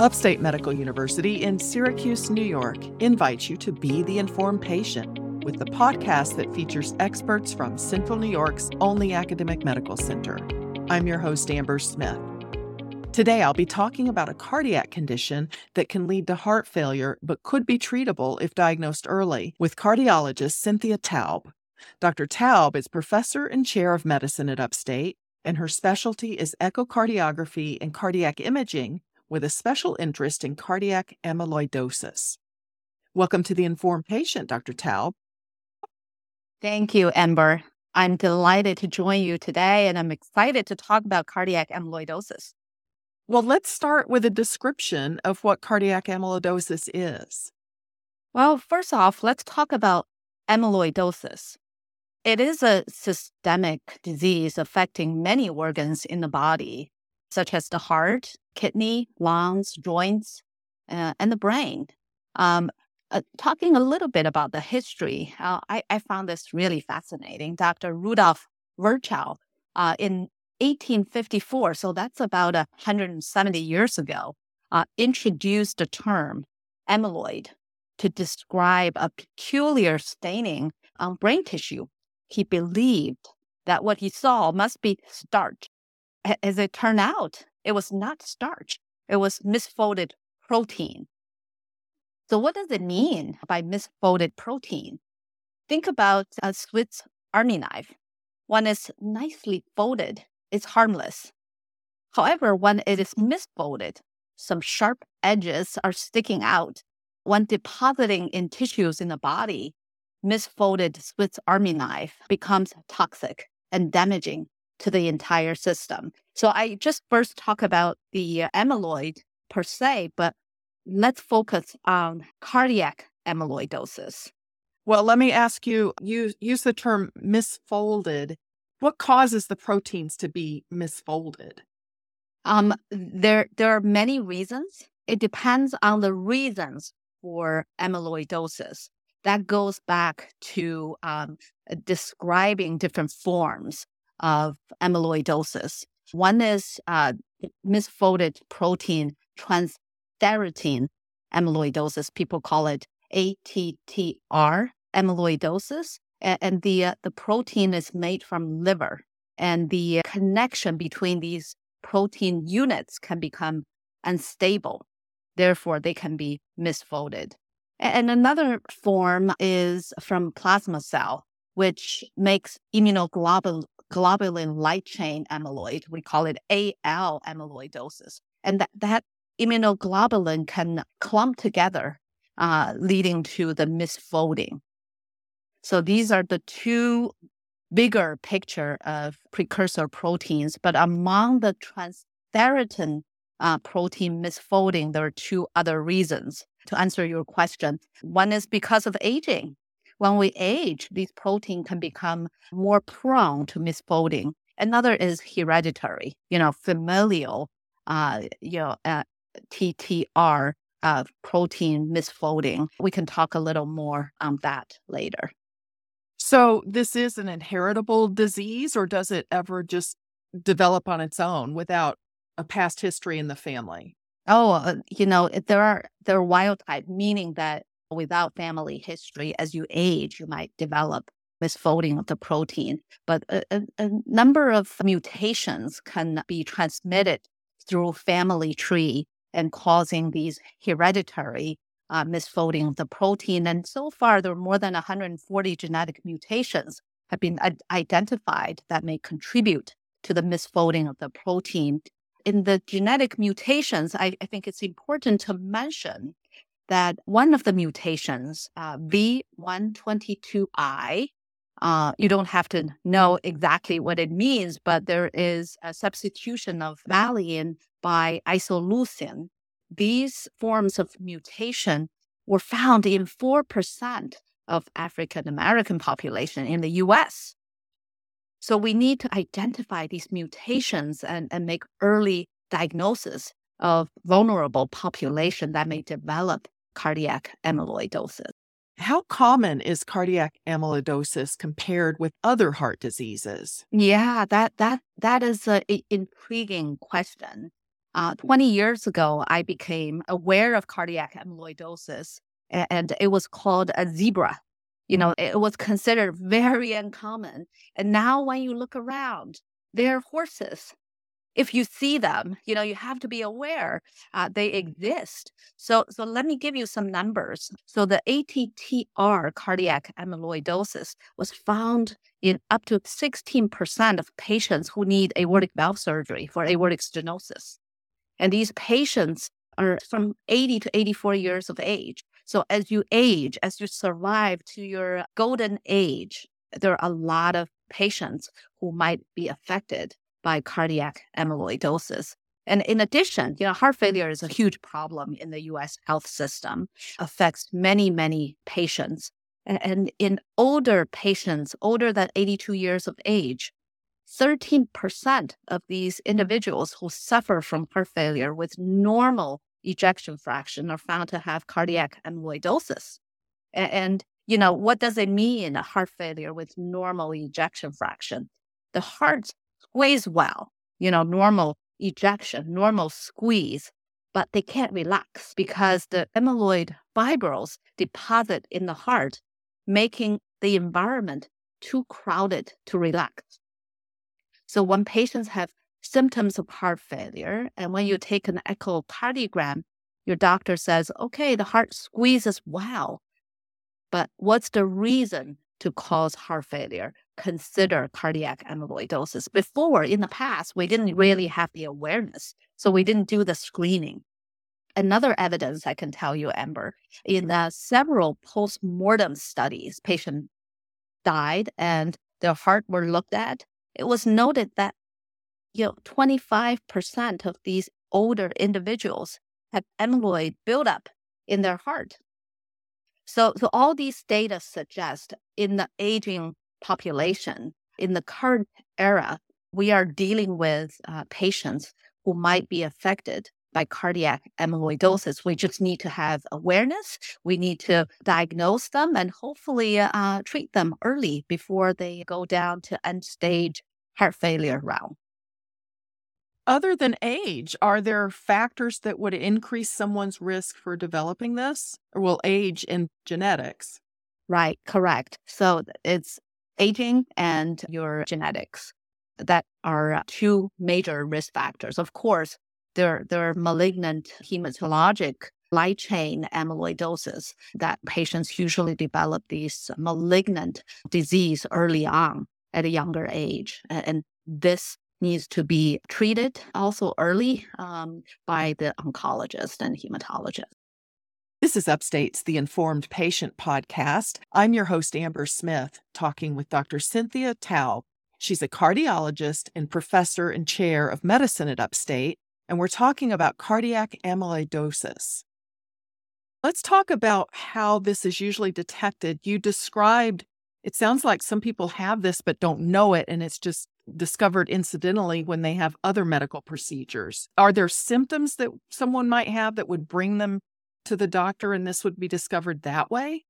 Upstate Medical University in Syracuse, New York invites you to be the informed patient with the podcast that features experts from Central New York's only academic medical center. I'm your host, Amber Smith. Today, I'll be talking about a cardiac condition that can lead to heart failure but could be treatable if diagnosed early with cardiologist Cynthia Taub. Dr. Taub is professor and chair of medicine at Upstate, and her specialty is echocardiography and cardiac imaging with a special interest in cardiac amyloidosis. Welcome to the Informed Patient, Dr. Taub. Thank you, Amber. I'm delighted to join you today, and I'm excited to talk about cardiac amyloidosis. Well, let's start with a description of what cardiac amyloidosis is. Well, first off, let's talk about amyloidosis. It is a systemic disease affecting many organs in the body, such as the heart, kidney, lungs, joints, uh, and the brain. Um, uh, talking a little bit about the history, uh, I, I, found this really fascinating. Dr. Rudolf Virchow uh, in 1854, so that's about 170 years ago, uh, introduced the term amyloid to describe a peculiar staining on brain tissue. He believed that what he saw must be starch as it turned out, it was not starch, it was misfolded protein. So, what does it mm. mean by misfolded protein? Think about a Swiss army knife. When it's nicely folded, it's harmless. However, when it is misfolded, some sharp edges are sticking out. When depositing in tissues in the body, misfolded Swiss army knife becomes toxic and damaging to the entire system. So I just first talk about the amyloid per se, but let's focus on cardiac amyloidosis. Well, let me ask you, you use the term misfolded. What causes the proteins to be misfolded? Um, there, there are many reasons. It depends on the reasons for amyloidosis. That goes back to um, describing different forms of amyloidosis. One is uh, misfolded protein transthyretin amyloidosis. People call it ATTR amyloidosis. And the, uh, the protein is made from liver. And the connection between these protein units can become unstable. Therefore, they can be misfolded. And another form is from plasma cell, which makes immunoglobulin globulin light chain amyloid. We call it AL amyloidosis. And that, that immunoglobulin can clump together, uh, leading to the misfolding. So these are the two bigger picture of precursor proteins. But among the transthyretin uh, protein misfolding, there are two other reasons. To answer your question, one is because of aging when we age, these protein can become more prone to misfolding. Another is hereditary, you know, familial, uh, you know, uh, TTR uh, protein misfolding. We can talk a little more on that later. So, this is an inheritable disease, or does it ever just develop on its own without a past history in the family? Oh, uh, you know, there are there are wild type, meaning that without family history, as you age, you might develop misfolding of the protein. But a, a, a number of mutations can be transmitted through family tree and causing these hereditary uh, misfolding of the protein. And so far, there are more than 140 genetic mutations have been identified that may contribute to the misfolding of the protein. In the genetic mutations, I, I think it's important to mention that one of the mutations, uh, V122I, uh, you don't have to know exactly what it means, but there is a substitution of valine by isoleucine. These forms of mutation were found in 4% of African American population in the US. So we need to identify these mutations and, and make early diagnosis of vulnerable population that may develop cardiac amyloidosis. How common is cardiac amyloidosis compared with other heart diseases? Yeah, that that that is an intriguing question. Uh, 20 years ago, I became aware of cardiac amyloidosis, and it was called a zebra. You know, it was considered very uncommon. And now, when you look around, there are horses if you see them, you know, you have to be aware uh, they exist. So, so let me give you some numbers. So the ATTR cardiac amyloidosis was found in up to 16% of patients who need aortic valve surgery for aortic stenosis. And these patients are from 80 to 84 years of age. So as you age, as you survive to your golden age, there are a lot of patients who might be affected by cardiac amyloidosis. And in addition, you know, heart mm. failure is a huge problem in the US health system, affects many, many patients. And in older patients, older than 82 years of age, 13% of these individuals who suffer from heart failure with normal ejection fraction are found to have cardiac amyloidosis. And, you know, what does it mean, a heart failure with normal ejection fraction? The heart squeeze well, you know, normal ejection, normal squeeze, but they can't relax because the amyloid fibrils deposit in the heart, making the environment too crowded to relax. So when patients have symptoms of heart failure, and when you take an echocardiogram, your doctor says, okay, the heart squeezes well, but what's the reason to cause heart failure? Consider cardiac amyloidosis. Before, in the past, we didn't really have the awareness, so we didn't do the screening. Another evidence I can tell you, Amber, in uh, several post-mortem studies, patient died and their heart were looked at. It was noted that you know 25% of these older individuals have amyloid buildup in their heart. So, so all these data suggest in the aging population. In the current era, we are dealing with uh, patients who might be affected by cardiac amyloidosis. We just need to have awareness. We need to diagnose them and hopefully uh, treat them early before they go down to end stage heart failure route. Other than age, are there factors that would increase someone's risk for developing this? Or will age and genetics? Right, correct. So it's aging and your genetics that are two major risk factors. Of course, there, there are malignant hematologic light chain amyloidosis that patients usually develop these malignant disease early on at a younger age. And this needs to be treated also early um, by the oncologist and hematologist. This is Upstate's The Informed Patient podcast. I'm your host, Amber Smith, talking with Dr. Cynthia Taub. She's a cardiologist and professor and chair of medicine at Upstate, and we're talking about cardiac amyloidosis. Let's talk about how this is usually detected. You described it sounds like some people have this but don't know it, and it's just discovered incidentally when they have other medical procedures. Are there symptoms that someone might have that would bring them to the doctor and this would be discovered that way?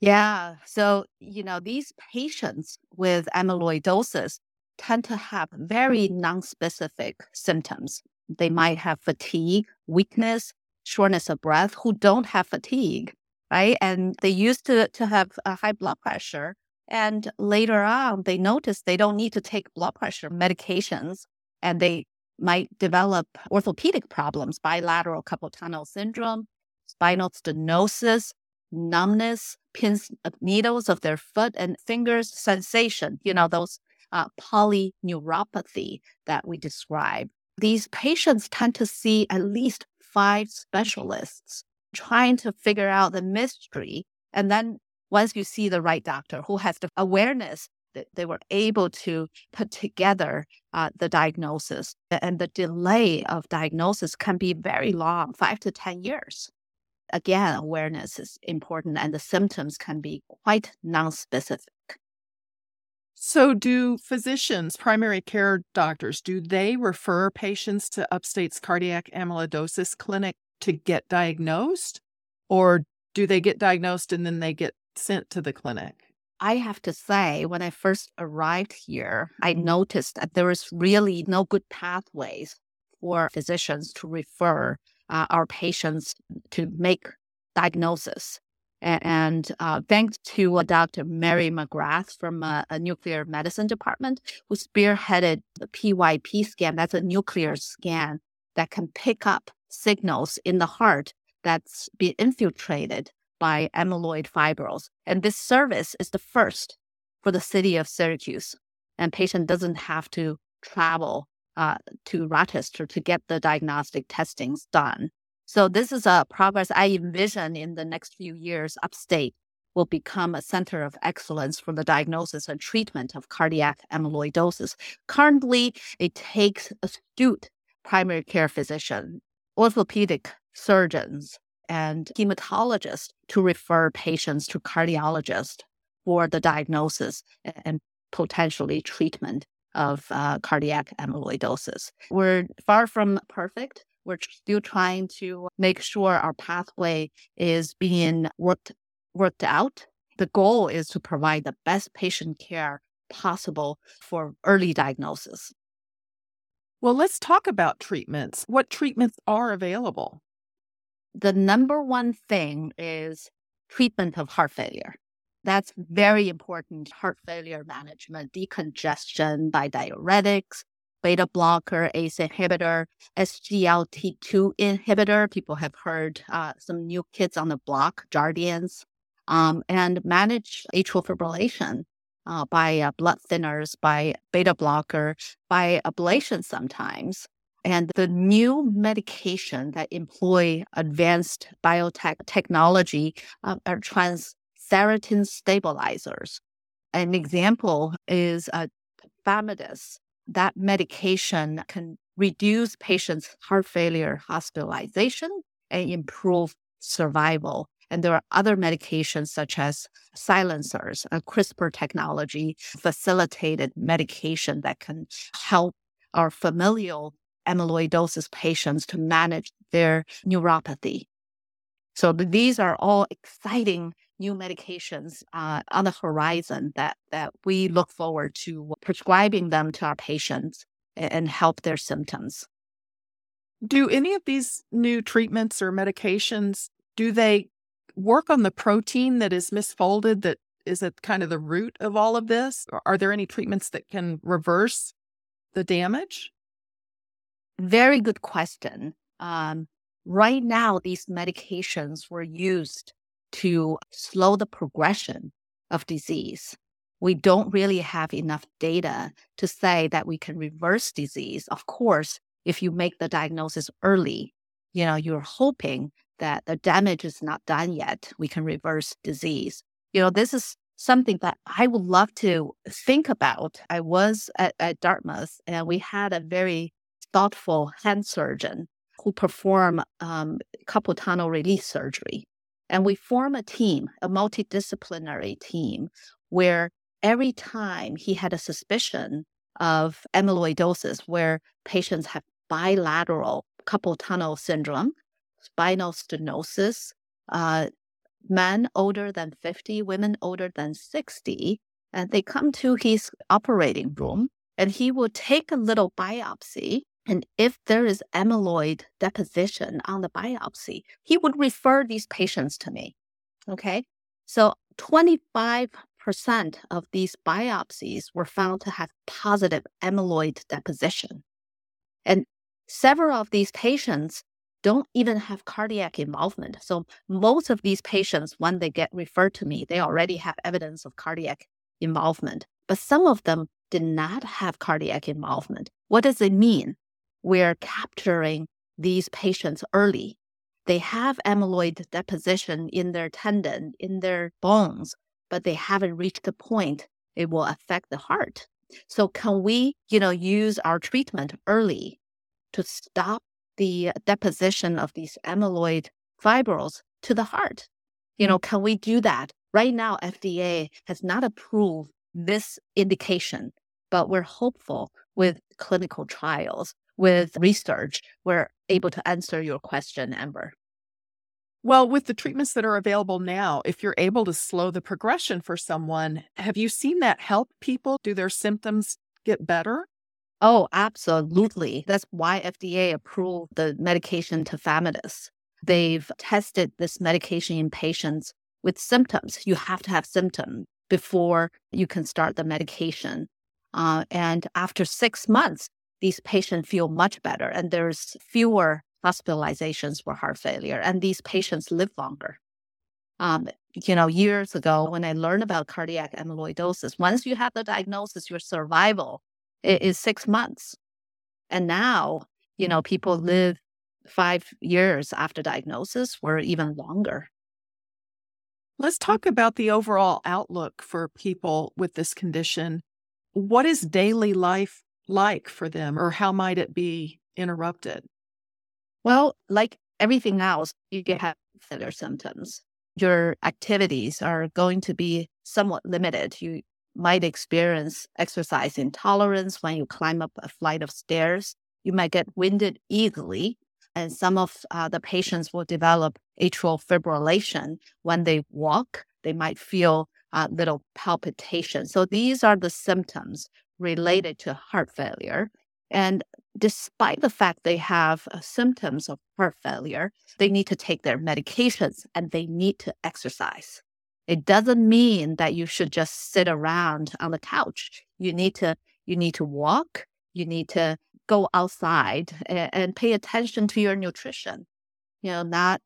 Yeah. So, you know, these patients with amyloidosis tend to have very nonspecific symptoms. They might have fatigue, weakness, shortness of breath, who don't have fatigue, right? And they used to, to have a high blood pressure. And later on, they notice they don't need to take blood pressure medications and they might develop orthopedic problems, bilateral carpal tunnel syndrome, spinal stenosis, numbness, pins, uh, needles of their foot and fingers, sensation, you know, those uh, polyneuropathy that we describe. These patients tend to see at least five specialists trying to figure out the mystery. And then once you see the right doctor who has the awareness they were able to put together uh, the diagnosis. And the delay of diagnosis can be very long, five to 10 years. Again, awareness is important, and the symptoms can be quite nonspecific. So, do physicians, primary care doctors, do they refer patients to Upstate's cardiac amyloidosis clinic to get diagnosed? Or do they get diagnosed and then they get sent to the clinic? I have to say, when I first arrived here, I noticed that there was really no good pathways for physicians to refer uh, our patients to make diagnosis. And uh, thanks to uh, Dr. Mary McGrath from uh, a nuclear medicine department who spearheaded the PYP scan, that's a nuclear scan that can pick up signals in the heart that's been infiltrated by amyloid fibrils. And this service is the first for the city of Syracuse. And patient doesn't have to travel uh, to Rochester to get the diagnostic testings done. So this is a progress I envision in the next few years upstate will become a center of excellence for the diagnosis and treatment of cardiac amyloidosis. Currently, it takes astute primary care physician, orthopedic surgeons, and hematologists to refer patients to cardiologists for the diagnosis and potentially treatment of uh, cardiac amyloidosis. We're far from perfect, we're still trying to make sure our pathway is being worked worked out. The goal is to provide the best patient care possible for early diagnosis. Well, let's talk about treatments. What treatments are available? The number one thing is treatment of heart failure. That's very important. Heart failure management, decongestion by diuretics, beta blocker, ACE inhibitor, SGLT2 inhibitor. People have heard uh, some new kids on the block, Jardiance, um, and manage atrial fibrillation uh, by uh, blood thinners, by beta blocker, by ablation sometimes. And the new medication that employ advanced biotech technology uh, are transthyretin stabilizers. An example is uh, tafamidis, that medication can reduce patients' heart failure hospitalization and improve survival. And there are other medications such as silencers, a CRISPR technology, facilitated medication that can help our familial amyloidosis patients to manage their neuropathy. So these are all exciting new medications uh, on the horizon that, that we look forward to prescribing them to our patients and help their symptoms. Do any of these new treatments or medications do they work on the protein that is misfolded that is at kind of the root of all of this? Are there any treatments that can reverse the damage? Very good question. Um, right now, these medications were used to slow the progression of disease. We don't really have enough data to say that we can reverse disease. Of course, if you make the diagnosis early, you know, you're hoping that the damage is not done yet. We can reverse disease. You know, this is something that I would love to think about. I was at, at Dartmouth and we had a very thoughtful hand surgeon who perform um, carpal tunnel release surgery. And we form a team, a multidisciplinary team, where every time he had a suspicion of amyloidosis, where patients have bilateral carpal tunnel syndrome, spinal stenosis, uh, men older than 50, women older than 60, and they come to his operating room and he will take a little biopsy and if there is amyloid deposition on the biopsy, he would refer these patients to me. Okay. So 25% of these biopsies were found to have positive amyloid deposition. And several of these patients don't even have cardiac involvement. So most of these patients, when they get referred to me, they already have evidence of cardiac involvement. But some of them did not have cardiac involvement. What does it mean? We're capturing these patients early. They have amyloid deposition in their tendon, in their bones, but they haven't reached the point it will affect the heart. So can we, you know, use our treatment early to stop the deposition of these amyloid fibrils to the heart? You know, mm. can we do that? Right now, FDA has not approved this indication, but we're hopeful with clinical trials with research, we're able to answer your question, Amber. Well, with the treatments that are available now, if you're able to slow the progression for someone, have you seen that help people? Do their symptoms get better? Oh, absolutely. That's why FDA approved the medication tafamidis. They've tested this medication in patients with symptoms. You have to have symptoms before you can start the medication. Uh, and after six months, these patients feel much better and there's fewer hospitalizations for heart failure and these patients live longer. Um, you know, years ago when I learned about cardiac amyloidosis, once you have the diagnosis, your survival is six months. And now, you know, people live five years after diagnosis or even longer. Let's talk about the overall outlook for people with this condition. What is daily life like for them, or how might it be interrupted? Well, like everything else, you get have failure symptoms. Your activities are going to be somewhat limited. You might experience exercise intolerance when you climb up a flight of stairs. You might get winded easily and some of uh, the patients will develop atrial fibrillation when they walk. They might feel a little palpitation. So these are the symptoms related to heart failure. And despite the fact they have uh, symptoms of heart failure, they need to take their medications and they need to exercise. It doesn't mean that you should just sit around on the couch. You need to you need to walk, you need to go outside and, and pay attention to your nutrition. You know, not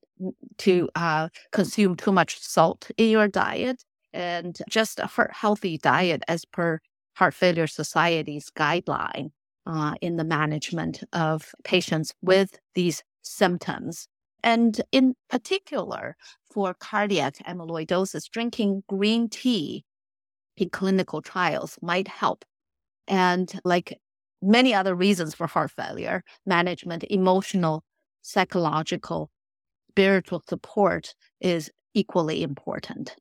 to uh, consume too much salt in your diet and just a healthy diet as per Heart Failure Society's guideline uh, in the management of patients with these symptoms. And in particular, for cardiac amyloidosis, drinking green tea in clinical trials might help. And like many other reasons for heart failure management, emotional, psychological, spiritual support is equally important.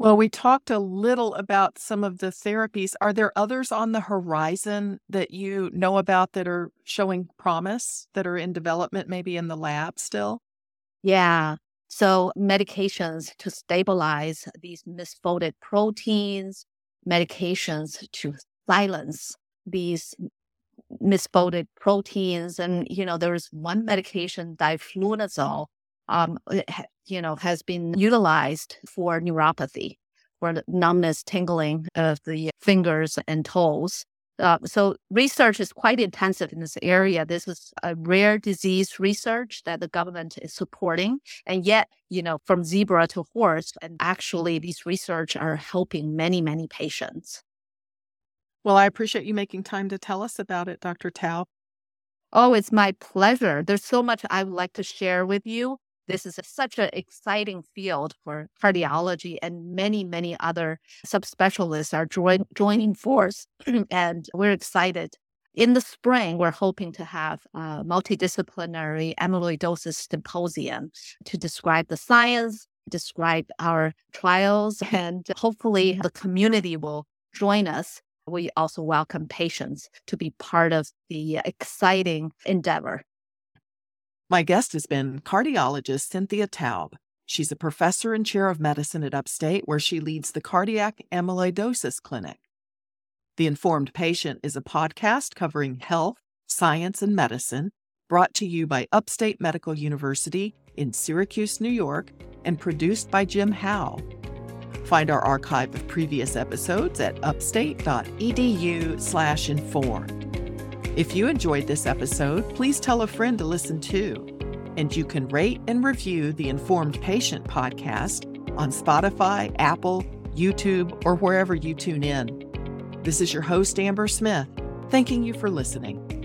Well, we talked a little about some of the therapies. Are there others on the horizon that you know about that are showing promise, that are in development, maybe in the lab still? Yeah. So, medications to stabilize these misfolded proteins, medications to silence these misfolded proteins. And, you know, there's one medication, diflunisal, um, you know, has been utilized for neuropathy, for numbness, tingling of the fingers and toes. Uh, so research is quite intensive in this area. This is a rare disease research that the government is supporting. And yet, you know, from zebra to horse, and actually these research are helping many, many patients. Well, I appreciate you making time to tell us about it, Dr. Taub. Oh, it's my pleasure. There's so much I would like to share with you. This is a, such an exciting field for cardiology, and many, many other subspecialists are join, joining force, and we're excited. In the spring, we're hoping to have a multidisciplinary amyloidosis symposium to describe the science, describe our trials, and hopefully the community will join us we also welcome patients to be part of the exciting endeavor. My guest has been cardiologist Cynthia Taub. She's a professor and chair of medicine at Upstate, where she leads the Cardiac Amyloidosis Clinic. The Informed Patient is a podcast covering health, science, and medicine brought to you by Upstate Medical University in Syracuse, New York, and produced by Jim Howe. Find our archive of previous episodes at upstate.edu/inform. If you enjoyed this episode, please tell a friend to listen too. And you can rate and review the Informed Patient podcast on Spotify, Apple, YouTube, or wherever you tune in. This is your host, Amber Smith, thanking you for listening.